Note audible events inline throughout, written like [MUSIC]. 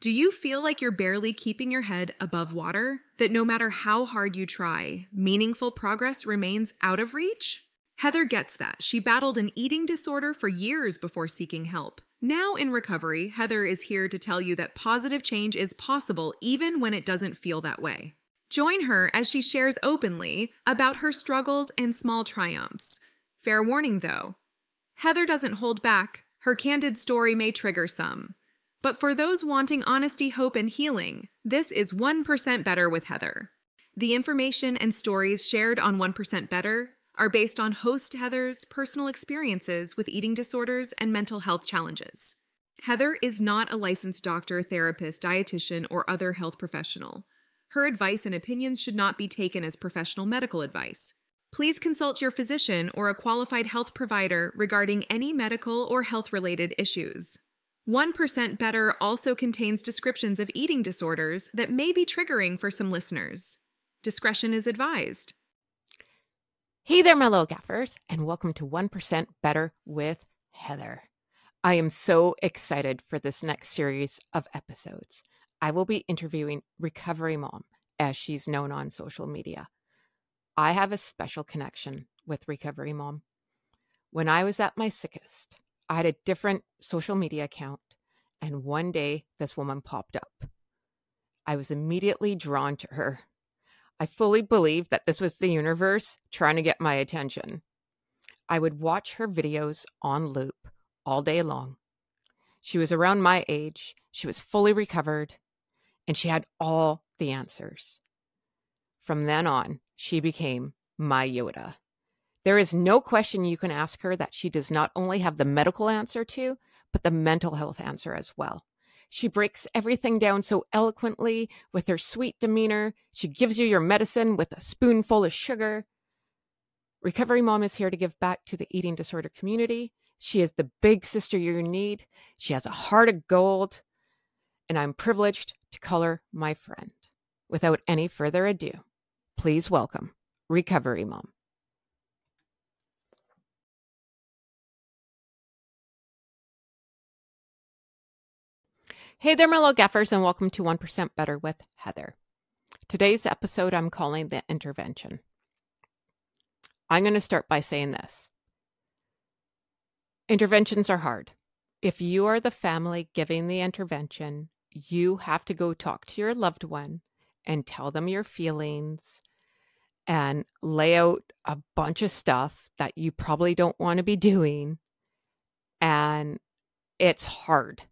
Do you feel like you're barely keeping your head above water? That no matter how hard you try, meaningful progress remains out of reach? Heather gets that. She battled an eating disorder for years before seeking help. Now in recovery, Heather is here to tell you that positive change is possible even when it doesn't feel that way. Join her as she shares openly about her struggles and small triumphs. Fair warning though, Heather doesn't hold back. Her candid story may trigger some. But for those wanting honesty, hope, and healing, this is 1% Better with Heather. The information and stories shared on 1% Better are based on host Heather's personal experiences with eating disorders and mental health challenges. Heather is not a licensed doctor, therapist, dietitian, or other health professional. Her advice and opinions should not be taken as professional medical advice. Please consult your physician or a qualified health provider regarding any medical or health related issues. 1% Better also contains descriptions of eating disorders that may be triggering for some listeners. Discretion is advised. Hey there, my little gaffers, and welcome to 1% Better with Heather. I am so excited for this next series of episodes. I will be interviewing Recovery Mom, as she's known on social media. I have a special connection with Recovery Mom. When I was at my sickest, I had a different social media account, and one day this woman popped up. I was immediately drawn to her. I fully believed that this was the universe trying to get my attention. I would watch her videos on loop all day long. She was around my age, she was fully recovered, and she had all the answers. From then on, she became my Yoda. There is no question you can ask her that she does not only have the medical answer to, but the mental health answer as well. She breaks everything down so eloquently with her sweet demeanor. She gives you your medicine with a spoonful of sugar. Recovery Mom is here to give back to the eating disorder community. She is the big sister you need. She has a heart of gold, and I'm privileged to call her my friend. Without any further ado, please welcome Recovery Mom. Hey there, my little gaffers, and welcome to 1% Better with Heather. Today's episode I'm calling The Intervention. I'm going to start by saying this interventions are hard. If you are the family giving the intervention, you have to go talk to your loved one and tell them your feelings and lay out a bunch of stuff that you probably don't want to be doing. And it's hard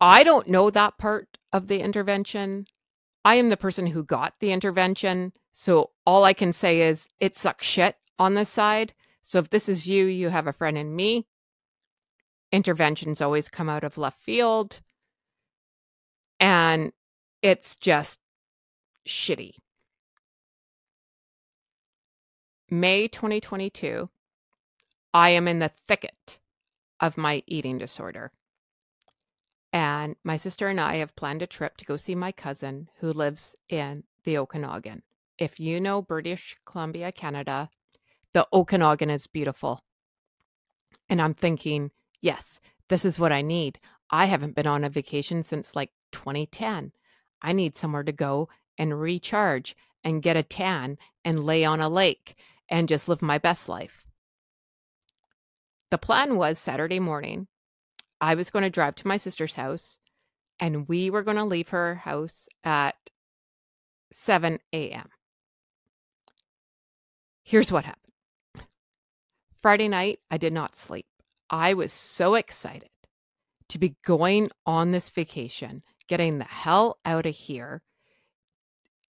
I don't know that part of the intervention. I am the person who got the intervention. So all I can say is it sucks shit on this side. So if this is you, you have a friend in me. Interventions always come out of left field. And it's just shitty. May 2022, I am in the thicket of my eating disorder. And my sister and I have planned a trip to go see my cousin who lives in the Okanagan. If you know British Columbia, Canada, the Okanagan is beautiful. And I'm thinking, yes, this is what I need. I haven't been on a vacation since like 2010. I need somewhere to go and recharge and get a tan and lay on a lake and just live my best life. The plan was Saturday morning I was going to drive to my sister's house and we were going to leave her house at 7 a.m. Here's what happened Friday night, I did not sleep. I was so excited to be going on this vacation, getting the hell out of here,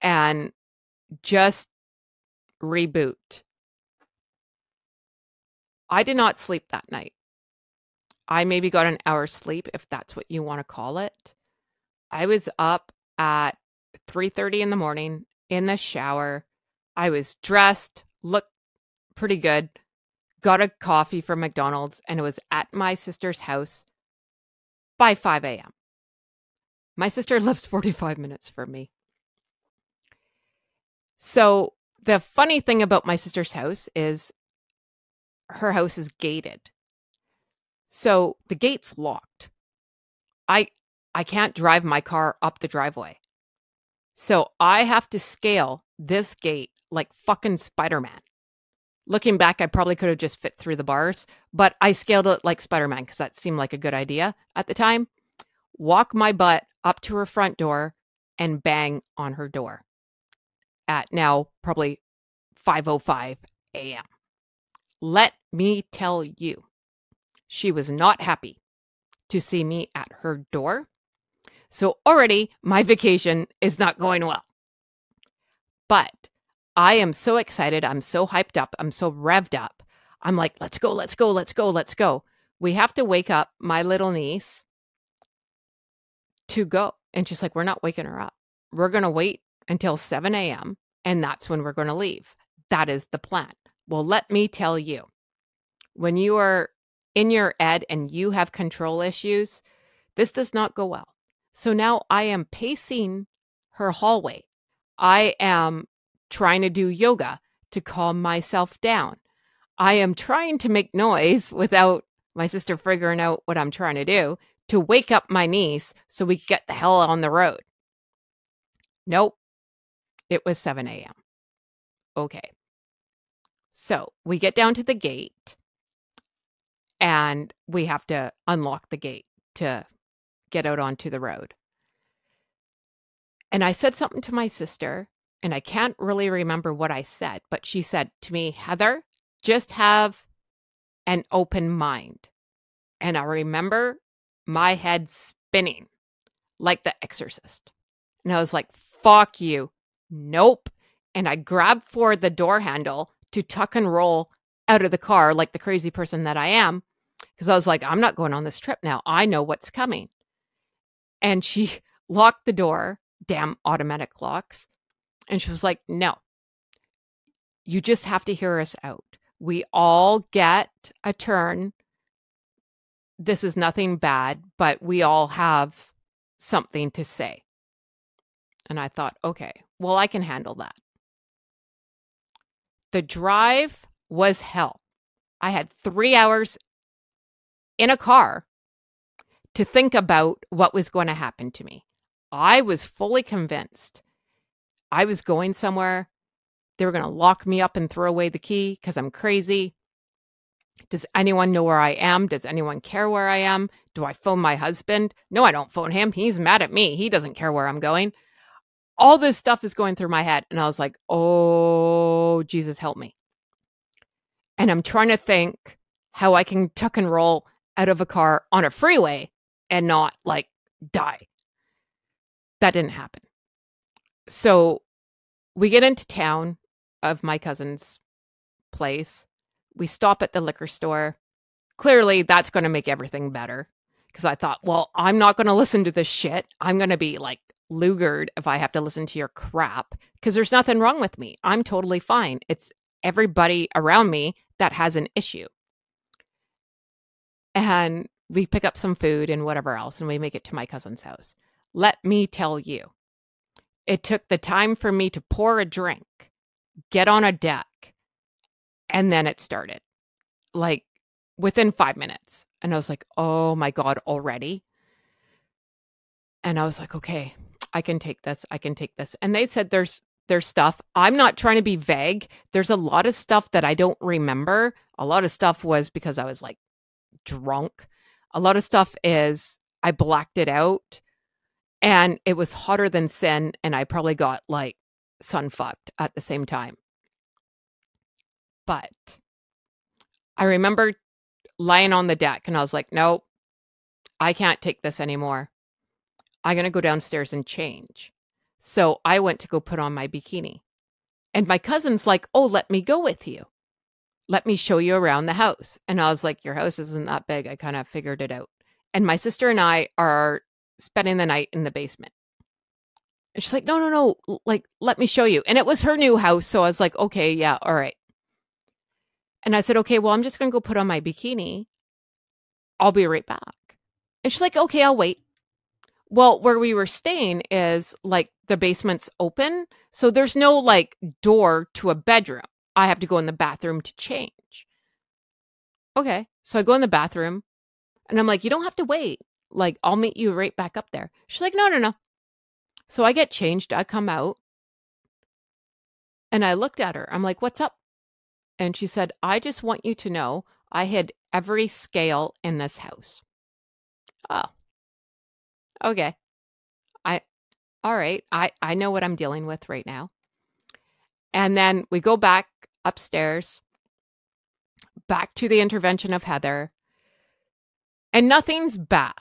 and just reboot. I did not sleep that night. I maybe got an hour's sleep if that's what you want to call it. I was up at 3:30 in the morning in the shower. I was dressed, looked pretty good. Got a coffee from McDonald's and it was at my sister's house by 5 a.m. My sister [LAUGHS] lives 45 minutes from me. So, the funny thing about my sister's house is her house is gated. So the gate's locked. I I can't drive my car up the driveway. So I have to scale this gate like fucking Spider Man. Looking back, I probably could have just fit through the bars, but I scaled it like Spider Man because that seemed like a good idea at the time. Walk my butt up to her front door and bang on her door at now probably 5:05 a.m. Let me tell you, she was not happy to see me at her door. So already my vacation is not going well. But I am so excited. I'm so hyped up. I'm so revved up. I'm like, let's go, let's go, let's go, let's go. We have to wake up my little niece to go. And she's like, we're not waking her up. We're going to wait until 7 a.m. and that's when we're going to leave. That is the plan. Well, let me tell you, when you are in your ed and you have control issues, this does not go well. So now I am pacing her hallway. I am trying to do yoga to calm myself down. I am trying to make noise without my sister figuring out what I'm trying to do to wake up my niece so we get the hell on the road. Nope. It was 7 a.m. Okay. So we get down to the gate and we have to unlock the gate to get out onto the road. And I said something to my sister and I can't really remember what I said, but she said to me, Heather, just have an open mind. And I remember my head spinning like the exorcist. And I was like, fuck you. Nope. And I grabbed for the door handle to tuck and roll out of the car like the crazy person that I am. Because I was like, I'm not going on this trip now. I know what's coming. And she [LAUGHS] locked the door, damn automatic locks. And she was like, No, you just have to hear us out. We all get a turn. This is nothing bad, but we all have something to say. And I thought, okay, well, I can handle that. The drive was hell. I had three hours in a car to think about what was going to happen to me. I was fully convinced I was going somewhere. They were going to lock me up and throw away the key because I'm crazy. Does anyone know where I am? Does anyone care where I am? Do I phone my husband? No, I don't phone him. He's mad at me. He doesn't care where I'm going. All this stuff is going through my head. And I was like, oh, Jesus, help me. And I'm trying to think how I can tuck and roll out of a car on a freeway and not like die. That didn't happen. So we get into town of my cousin's place. We stop at the liquor store. Clearly, that's going to make everything better. Because I thought, well, I'm not going to listen to this shit. I'm going to be like lugered if I have to listen to your crap. Because there's nothing wrong with me. I'm totally fine. It's everybody around me that has an issue. And we pick up some food and whatever else, and we make it to my cousin's house. Let me tell you, it took the time for me to pour a drink, get on a deck, and then it started. Like within five minutes. And I was like, oh my God, already? And I was like, okay, I can take this. I can take this. And they said there's there's stuff. I'm not trying to be vague. There's a lot of stuff that I don't remember. A lot of stuff was because I was like drunk. A lot of stuff is I blacked it out and it was hotter than sin and i probably got like sun fucked at the same time. But i remember lying on the deck and i was like nope i can't take this anymore. I'm going to go downstairs and change. So i went to go put on my bikini. And my cousin's like oh let me go with you let me show you around the house and i was like your house isn't that big i kind of figured it out and my sister and i are spending the night in the basement. And she's like, no, no, no, like, let me show you. And it was her new house. So I was like, okay, yeah, all right. And I said, okay, well, I'm just going to go put on my bikini. I'll be right back. And she's like, okay, I'll wait. Well, where we were staying is like the basement's open. So there's no like door to a bedroom. I have to go in the bathroom to change. Okay. So I go in the bathroom and I'm like, you don't have to wait Like, I'll meet you right back up there. She's like, No, no, no. So I get changed. I come out and I looked at her. I'm like, What's up? And she said, I just want you to know I hid every scale in this house. Oh, okay. I, all right. I, I know what I'm dealing with right now. And then we go back upstairs, back to the intervention of Heather. And nothing's bad.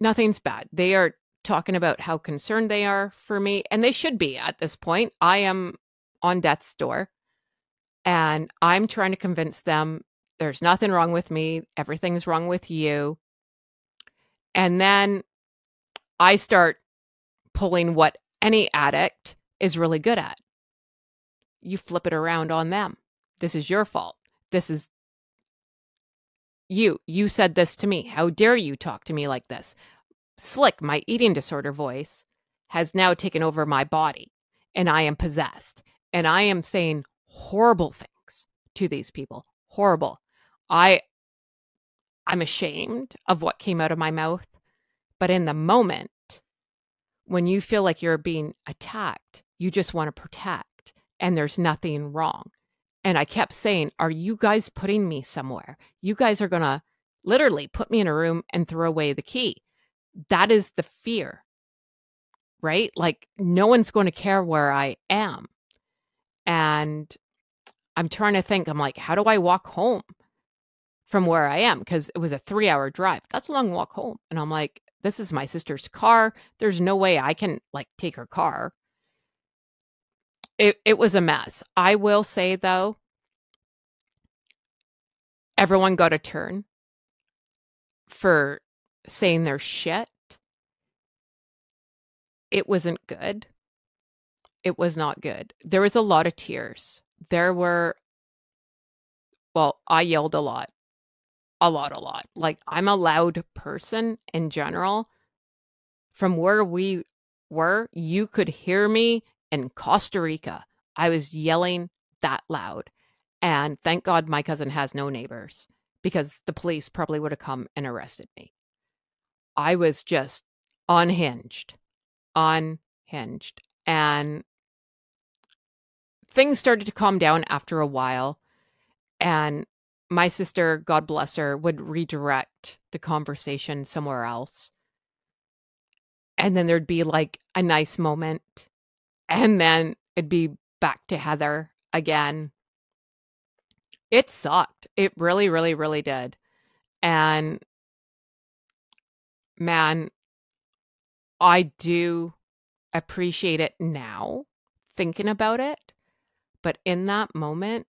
Nothing's bad. They are talking about how concerned they are for me, and they should be at this point. I am on death's door, and I'm trying to convince them there's nothing wrong with me, everything's wrong with you. And then I start pulling what any addict is really good at. You flip it around on them. This is your fault. This is you. You said this to me. How dare you talk to me like this? Slick, my eating disorder voice, has now taken over my body and I am possessed. And I am saying horrible things to these people. Horrible. I I'm ashamed of what came out of my mouth. But in the moment, when you feel like you're being attacked, you just want to protect and there's nothing wrong. And I kept saying, Are you guys putting me somewhere? You guys are going to literally put me in a room and throw away the key. That is the fear, right? Like, no one's going to care where I am. And I'm trying to think, I'm like, how do I walk home from where I am? Because it was a three hour drive. That's a long walk home. And I'm like, this is my sister's car. There's no way I can like take her car. It it was a mess. I will say though, everyone got a turn for saying their shit. It wasn't good. It was not good. There was a lot of tears. There were well, I yelled a lot a lot, a lot. Like I'm a loud person in general. From where we were, you could hear me in Costa Rica. I was yelling that loud. And thank God my cousin has no neighbors because the police probably would have come and arrested me. I was just unhinged, unhinged. And things started to calm down after a while. And my sister, God bless her, would redirect the conversation somewhere else. And then there'd be like a nice moment. And then it'd be back to Heather again. It sucked. It really, really, really did. And man, I do appreciate it now, thinking about it. But in that moment,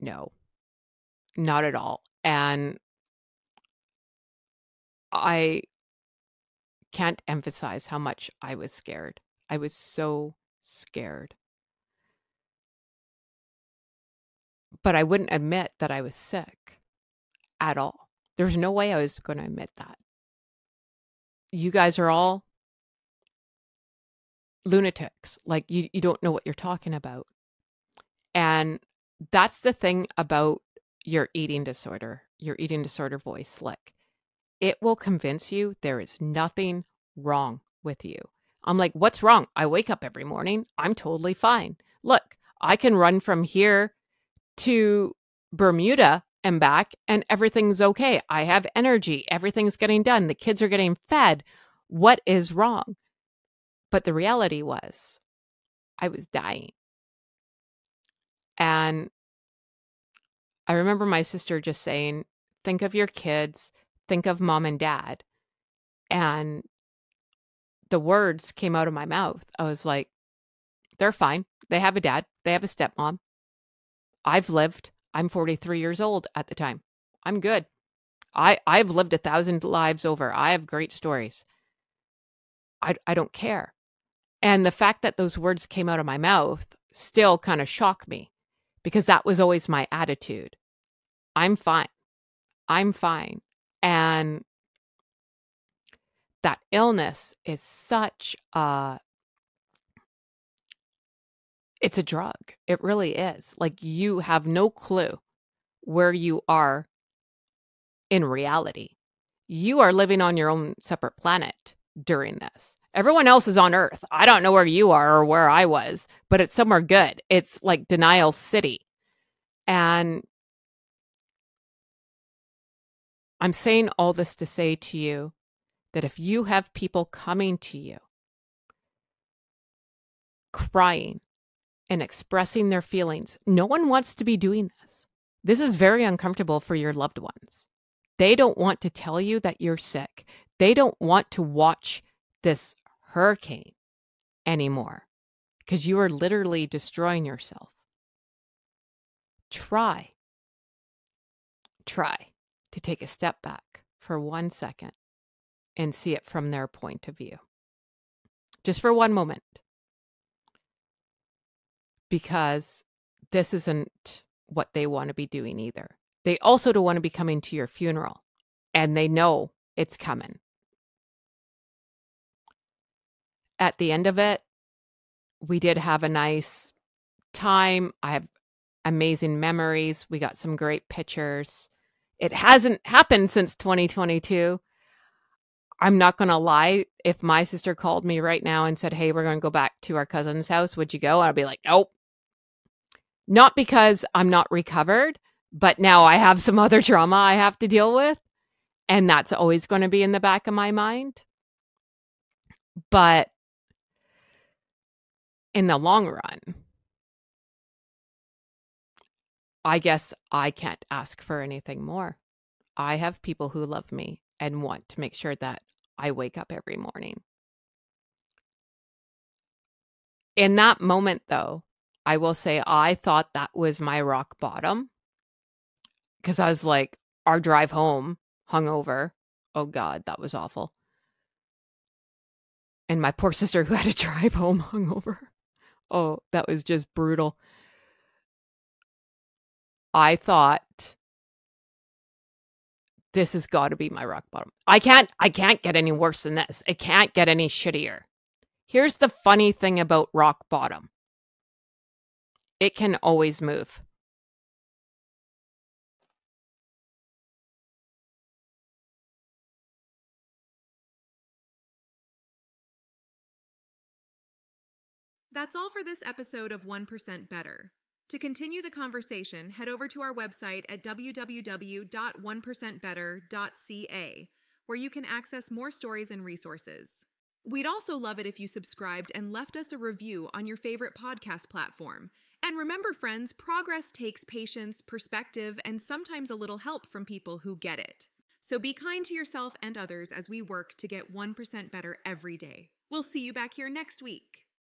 no, not at all. And I can't emphasize how much I was scared. I was so scared. But I wouldn't admit that I was sick at all. There was no way I was going to admit that. You guys are all lunatics. Like, you, you don't know what you're talking about. And that's the thing about your eating disorder, your eating disorder voice, Slick. It will convince you there is nothing wrong with you. I'm like, what's wrong? I wake up every morning. I'm totally fine. Look, I can run from here to Bermuda and back, and everything's okay. I have energy. Everything's getting done. The kids are getting fed. What is wrong? But the reality was, I was dying. And I remember my sister just saying, think of your kids, think of mom and dad. And the words came out of my mouth. I was like, they're fine. They have a dad, they have a stepmom. I've lived. I'm 43 years old at the time. I'm good. I, I've lived a thousand lives over. I have great stories. I, I don't care. And the fact that those words came out of my mouth still kind of shocked me because that was always my attitude. I'm fine. I'm fine. And that illness is such a it's a drug. It really is. Like you have no clue where you are in reality. you are living on your own separate planet during this. Everyone else is on Earth. I don't know where you are or where I was, but it's somewhere good. It's like Denial City. And I'm saying all this to say to you that if you have people coming to you crying and expressing their feelings, no one wants to be doing this. This is very uncomfortable for your loved ones. They don't want to tell you that you're sick. They don't want to watch this hurricane anymore because you are literally destroying yourself. Try, try to take a step back for one second and see it from their point of view. Just for one moment. Because this isn't what they want to be doing either. They also don't want to be coming to your funeral and they know it's coming. At the end of it, we did have a nice time. I have amazing memories. We got some great pictures. It hasn't happened since 2022. I'm not going to lie. If my sister called me right now and said, Hey, we're going to go back to our cousin's house, would you go? I'd be like, Nope. Not because I'm not recovered, but now I have some other trauma I have to deal with. And that's always going to be in the back of my mind. But in the long run, I guess I can't ask for anything more. I have people who love me and want to make sure that I wake up every morning. In that moment, though, I will say I thought that was my rock bottom because I was like, our drive home hungover. Oh God, that was awful. And my poor [LAUGHS] sister who had to drive home hungover. Oh, that was just brutal. I thought this has got to be my rock bottom. I can't I can't get any worse than this. It can't get any shittier. Here's the funny thing about rock bottom. It can always move. That's all for this episode of 1% Better. To continue the conversation, head over to our website at www.1percentbetter.ca, where you can access more stories and resources. We'd also love it if you subscribed and left us a review on your favorite podcast platform. And remember, friends, progress takes patience, perspective, and sometimes a little help from people who get it. So be kind to yourself and others as we work to get 1% better every day. We'll see you back here next week.